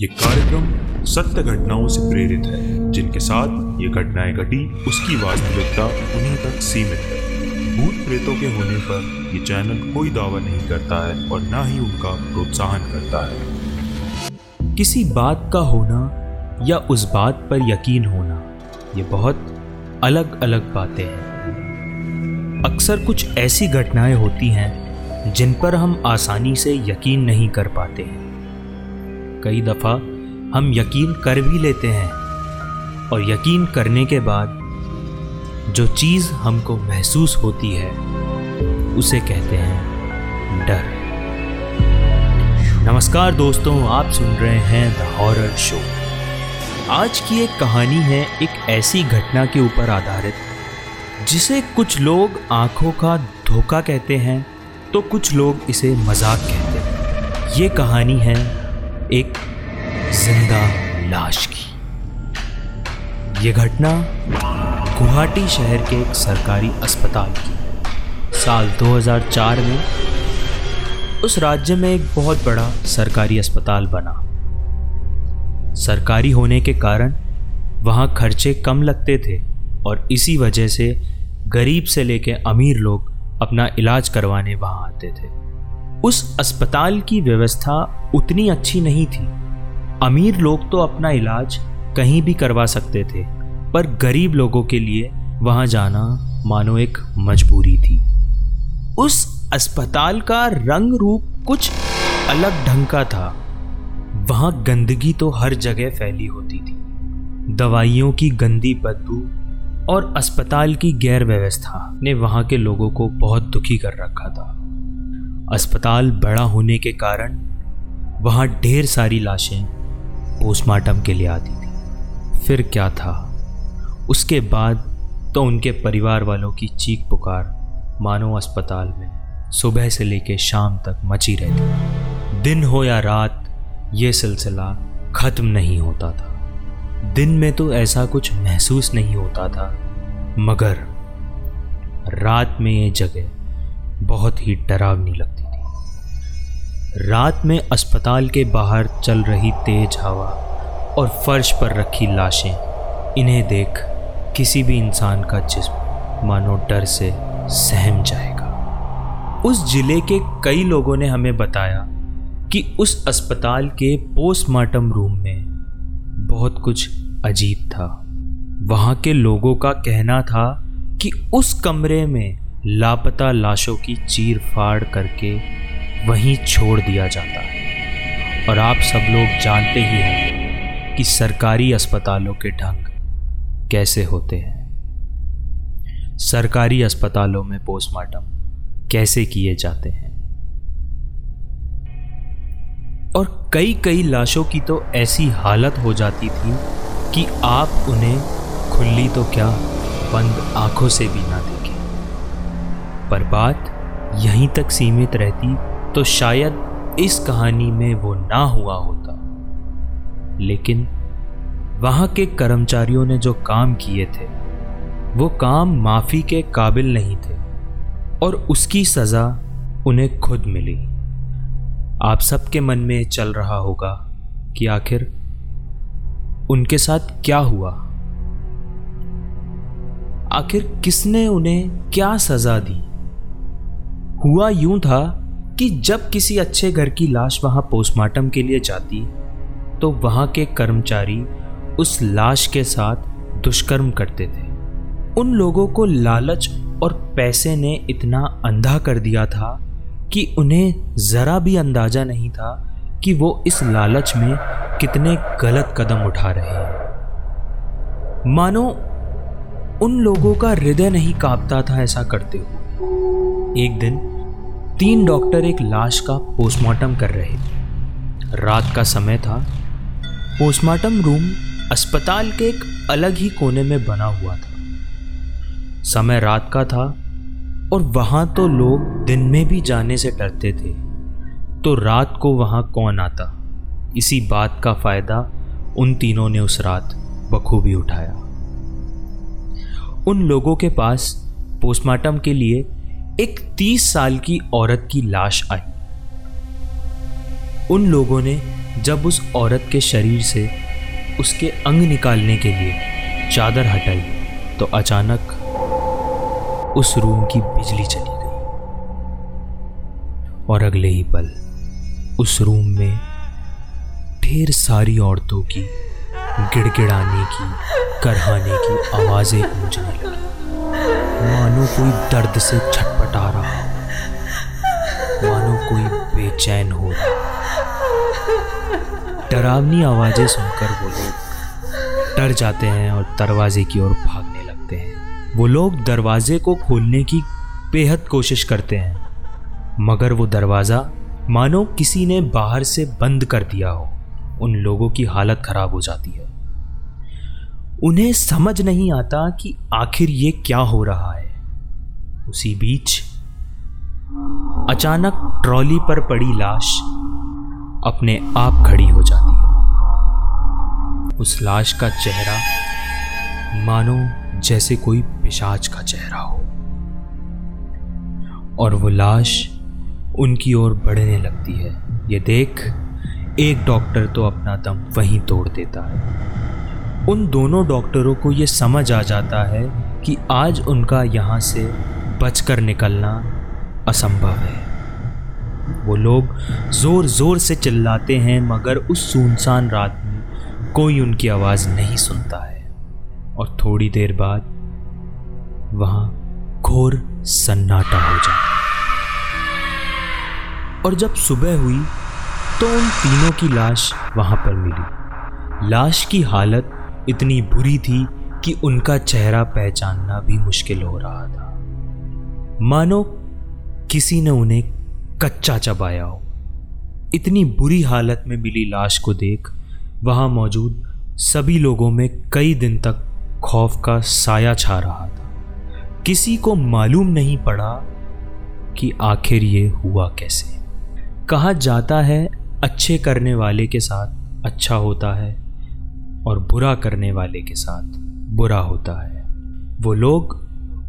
ये कार्यक्रम सत्य घटनाओं से प्रेरित है, जिनके साथ ये घटनाएँ घटी, उसकी वास्तविकता उन्हीं तक सीमित है। भूत प्रेतों के होने पर ये चैनल कोई दावा नहीं करता है और ना ही उनका प्रोत्साहन करता है। किसी बात का होना या उस बात पर यकीन होना, ये बहुत अलग अलग बातें हैं। अक्सर कुछ ऐसी घटनाएँ होती हैं जिन पर हम आसानी से यकीन नहीं कर पाते हैं। कई दफ़ा हम यकीन कर भी लेते हैं और यकीन करने के बाद जो चीज़ हमको महसूस होती है, उसे कहते हैं डर। नमस्कार दोस्तों, आप सुन रहे हैं द हॉरर शो आज की एक कहानी है एक ऐसी घटना के ऊपर आधारित, जिसे कुछ लोग आँखों का धोखा कहते हैं तो कुछ लोग इसे मज़ाक कहते हैं। ये कहानी है एक ज़िंदा लाश की। ये घटना गुवाहाटी शहर के एक सरकारी अस्पताल की साल 2004 में उस राज्य में एक बहुत बड़ा सरकारी अस्पताल बना। सरकारी होने के कारण वहाँ खर्चे कम लगते थे और इसी वजह से गरीब से लेके अमीर लोग अपना इलाज करवाने वहाँ आते थे। उस अस्पताल की व्यवस्था उतनी अच्छी नहीं थी। अमीर लोग तो अपना इलाज कहीं भी करवा सकते थे, पर गरीब लोगों के लिए वहाँ जाना मानो एक मजबूरी थी। उस अस्पताल का रंग रूप कुछ अलग ढंग का था। वहाँ गंदगी तो हर जगह फैली होती थी। दवाइयों की गंदी बदबू और अस्पताल की गैर व्यवस्था ने वहाँ के लोगों को बहुत दुखी कर रखा था। अस्पताल बड़ा होने के कारण वहाँ ढेर सारी लाशें पोस्टमार्टम के लिए आती थी। फिर क्या था? उसके बाद तो उनके परिवार वालों की चीख पुकार मानो अस्पताल में सुबह से लेकर शाम तक मची रहती दिन हो या रात, ये सिलसिला ख़त्म नहीं होता था। दिन में तो ऐसा कुछ महसूस नहीं होता था, मगर रात में ये जगह बहुत ही डरावनी लगती थी। रात में अस्पताल के बाहर चल रही तेज हवा और फर्श पर रखी लाशें, इन्हें देख किसी भी इंसान का जिस्म, मानो डर से सहम जाएगा। उस ज़िले के कई लोगों ने हमें बताया कि उस अस्पताल के पोस्टमार्टम रूम में बहुत कुछ अजीब था। वहाँ के लोगों का कहना था कि उस कमरे में लापता लाशों की चीर फाड़ करके वहीं छोड़ दिया जाता है। और आप सब लोग जानते ही हैं कि सरकारी अस्पतालों के ढंग कैसे होते हैं। सरकारी अस्पतालों में पोस्टमार्टम कैसे किए जाते हैं? और कई कई लाशों की तो ऐसी हालत हो जाती थी कि आप उन्हें खुली तो क्या बंद आँखों से भी ना पर बात यहीं तक सीमित रहती तो शायद इस कहानी में वो ना हुआ होता। लेकिन वहाँ के कर्मचारियों ने जो काम किए थे, वो काम माफ़ी के काबिल नहीं थे, और उसकी सजा उन्हें खुद मिली। आप सबके मन में चल रहा होगा कि आखिर उनके साथ क्या हुआ? आखिर किसने उन्हें क्या सजा दी? हुआ यूँ था कि जब किसी अच्छे घर की लाश वहाँ पोस्टमार्टम के लिए जाती तो वहाँ के कर्मचारी उस लाश के साथ दुष्कर्म करते थे। उन लोगों को लालच और पैसे ने इतना अंधा कर दिया था कि उन्हें ज़रा भी अंदाज़ा नहीं था कि वो इस लालच में कितने गलत कदम उठा रहे हैं। मानो उन लोगों का हृदय नहीं कांपता था ऐसा करते हुए। एक दिन तीन डॉक्टर एक लाश का पोस्टमार्टम कर रहे थे। रात का समय था। पोस्टमार्टम रूम अस्पताल के एक अलग ही कोने में बना हुआ था। समय रात का था और वहाँ तो लोग दिन में भी जाने से डरते थे। तो रात को वहाँ कौन आता? इसी बात का फ़ायदा उन तीनों ने उस रात बखूबी उठाया। उन लोगों के पास पोस्टमार्टम के लिए एक तीस साल की औरत की लाश आई। उन लोगों ने जब उस औरत के शरीर से उसके अंग निकालने के लिए चादर हटाई तो अचानक उस रूम की बिजली चली गई। और अगले ही पल उस रूम में ढेर सारी औरतों की गिड़गिड़ाने की, करहाने की आवाज़ें गूंजने लगी। मानो कोई दर्द से छटपटा रहा हो। मानो कोई बेचैन हो रहा डरावनी आवाज़ें सुनकर वो लोग डर जाते हैं और दरवाजे की ओर भागने लगते हैं। वो लोग दरवाजे को खोलने की बेहद कोशिश करते हैं, मगर वो दरवाज़ा मानो किसी ने बाहर से बंद कर दिया हो। उन लोगों की हालत खराब हो जाती है। उन्हें समझ नहीं आता कि आखिर ये क्या हो रहा है। उसी बीच, अचानक ट्रॉली पर पड़ी लाश अपने आप खड़ी हो जाती है। उस लाश का चेहरा मानो जैसे कोई पिशाच का चेहरा हो। और वो लाश उनकी ओर बढ़ने लगती है। ये देख, एक डॉक्टर तो अपना दम वहीं तोड़ देता है। उन दोनों डॉक्टरों को ये समझ आ जाता है कि आज उनका यहाँ से बचकर निकलना असंभव है। वो लोग ज़ोर ज़ोर से चिल्लाते हैं, मगर उस सुनसान रात में कोई उनकी आवाज़ नहीं सुनता है। और थोड़ी देर बाद वहाँ घोर सन्नाटा हो जाता है। और जब सुबह हुई तो उन तीनों की लाश वहाँ पर मिली। लाश की हालत इतनी बुरी थी कि उनका चेहरा पहचानना भी मुश्किल हो रहा था। मानो किसी ने उन्हें कच्चा चबाया हो। इतनी बुरी हालत में मिली लाश को देख, वहाँ मौजूद सभी लोगों में कई दिन तक खौफ का साया छा रहा था। किसी को मालूम नहीं पड़ा कि आखिर ये हुआ कैसे। कहा जाता है, अच्छे करने वाले के साथ अच्छा होता है और बुरा करने वाले के साथ बुरा होता है। वो लोग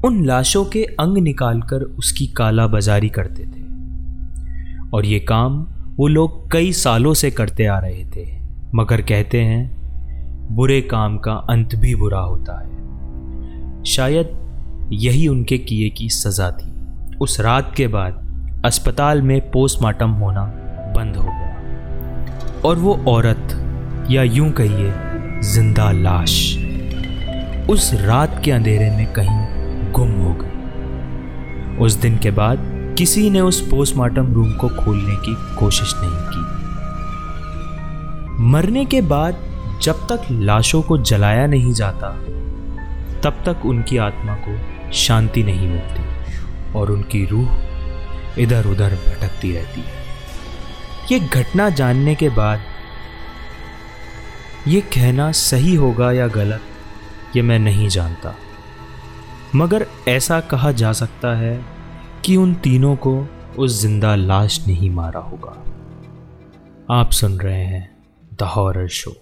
उन लाशों के अंग निकालकर उसकी काला बाजारी करते थे। और ये काम वो लोग कई सालों से करते आ रहे थे। मगर कहते हैं, बुरे काम का अंत भी बुरा होता है। शायद यही उनके किए की सज़ा थी। उस रात के बाद अस्पताल में पोस्टमार्टम होना बंद हो गया। और वो औरत, या यूँ कहिए ज़िंदा लाश। उस रात के अंधेरे में कहीं गुम हो गई। उस दिन के बाद किसी ने उस पोस्टमार्टम रूम को खोलने की कोशिश नहीं की। मरने के बाद जब तक लाशों को जलाया नहीं जाता, तब तक उनकी आत्मा को शांति नहीं मिलती और उनकी रूह इधर उधर भटकती रहती है। ये घटना जानने के बाद ये कहना सही होगा या गलत, ये मैं नहीं जानता। मगर ऐसा कहा जा सकता है कि उन तीनों को उस ज़िंदा लाश नहीं मारा होगा। आप सुन रहे हैं द हॉरर शो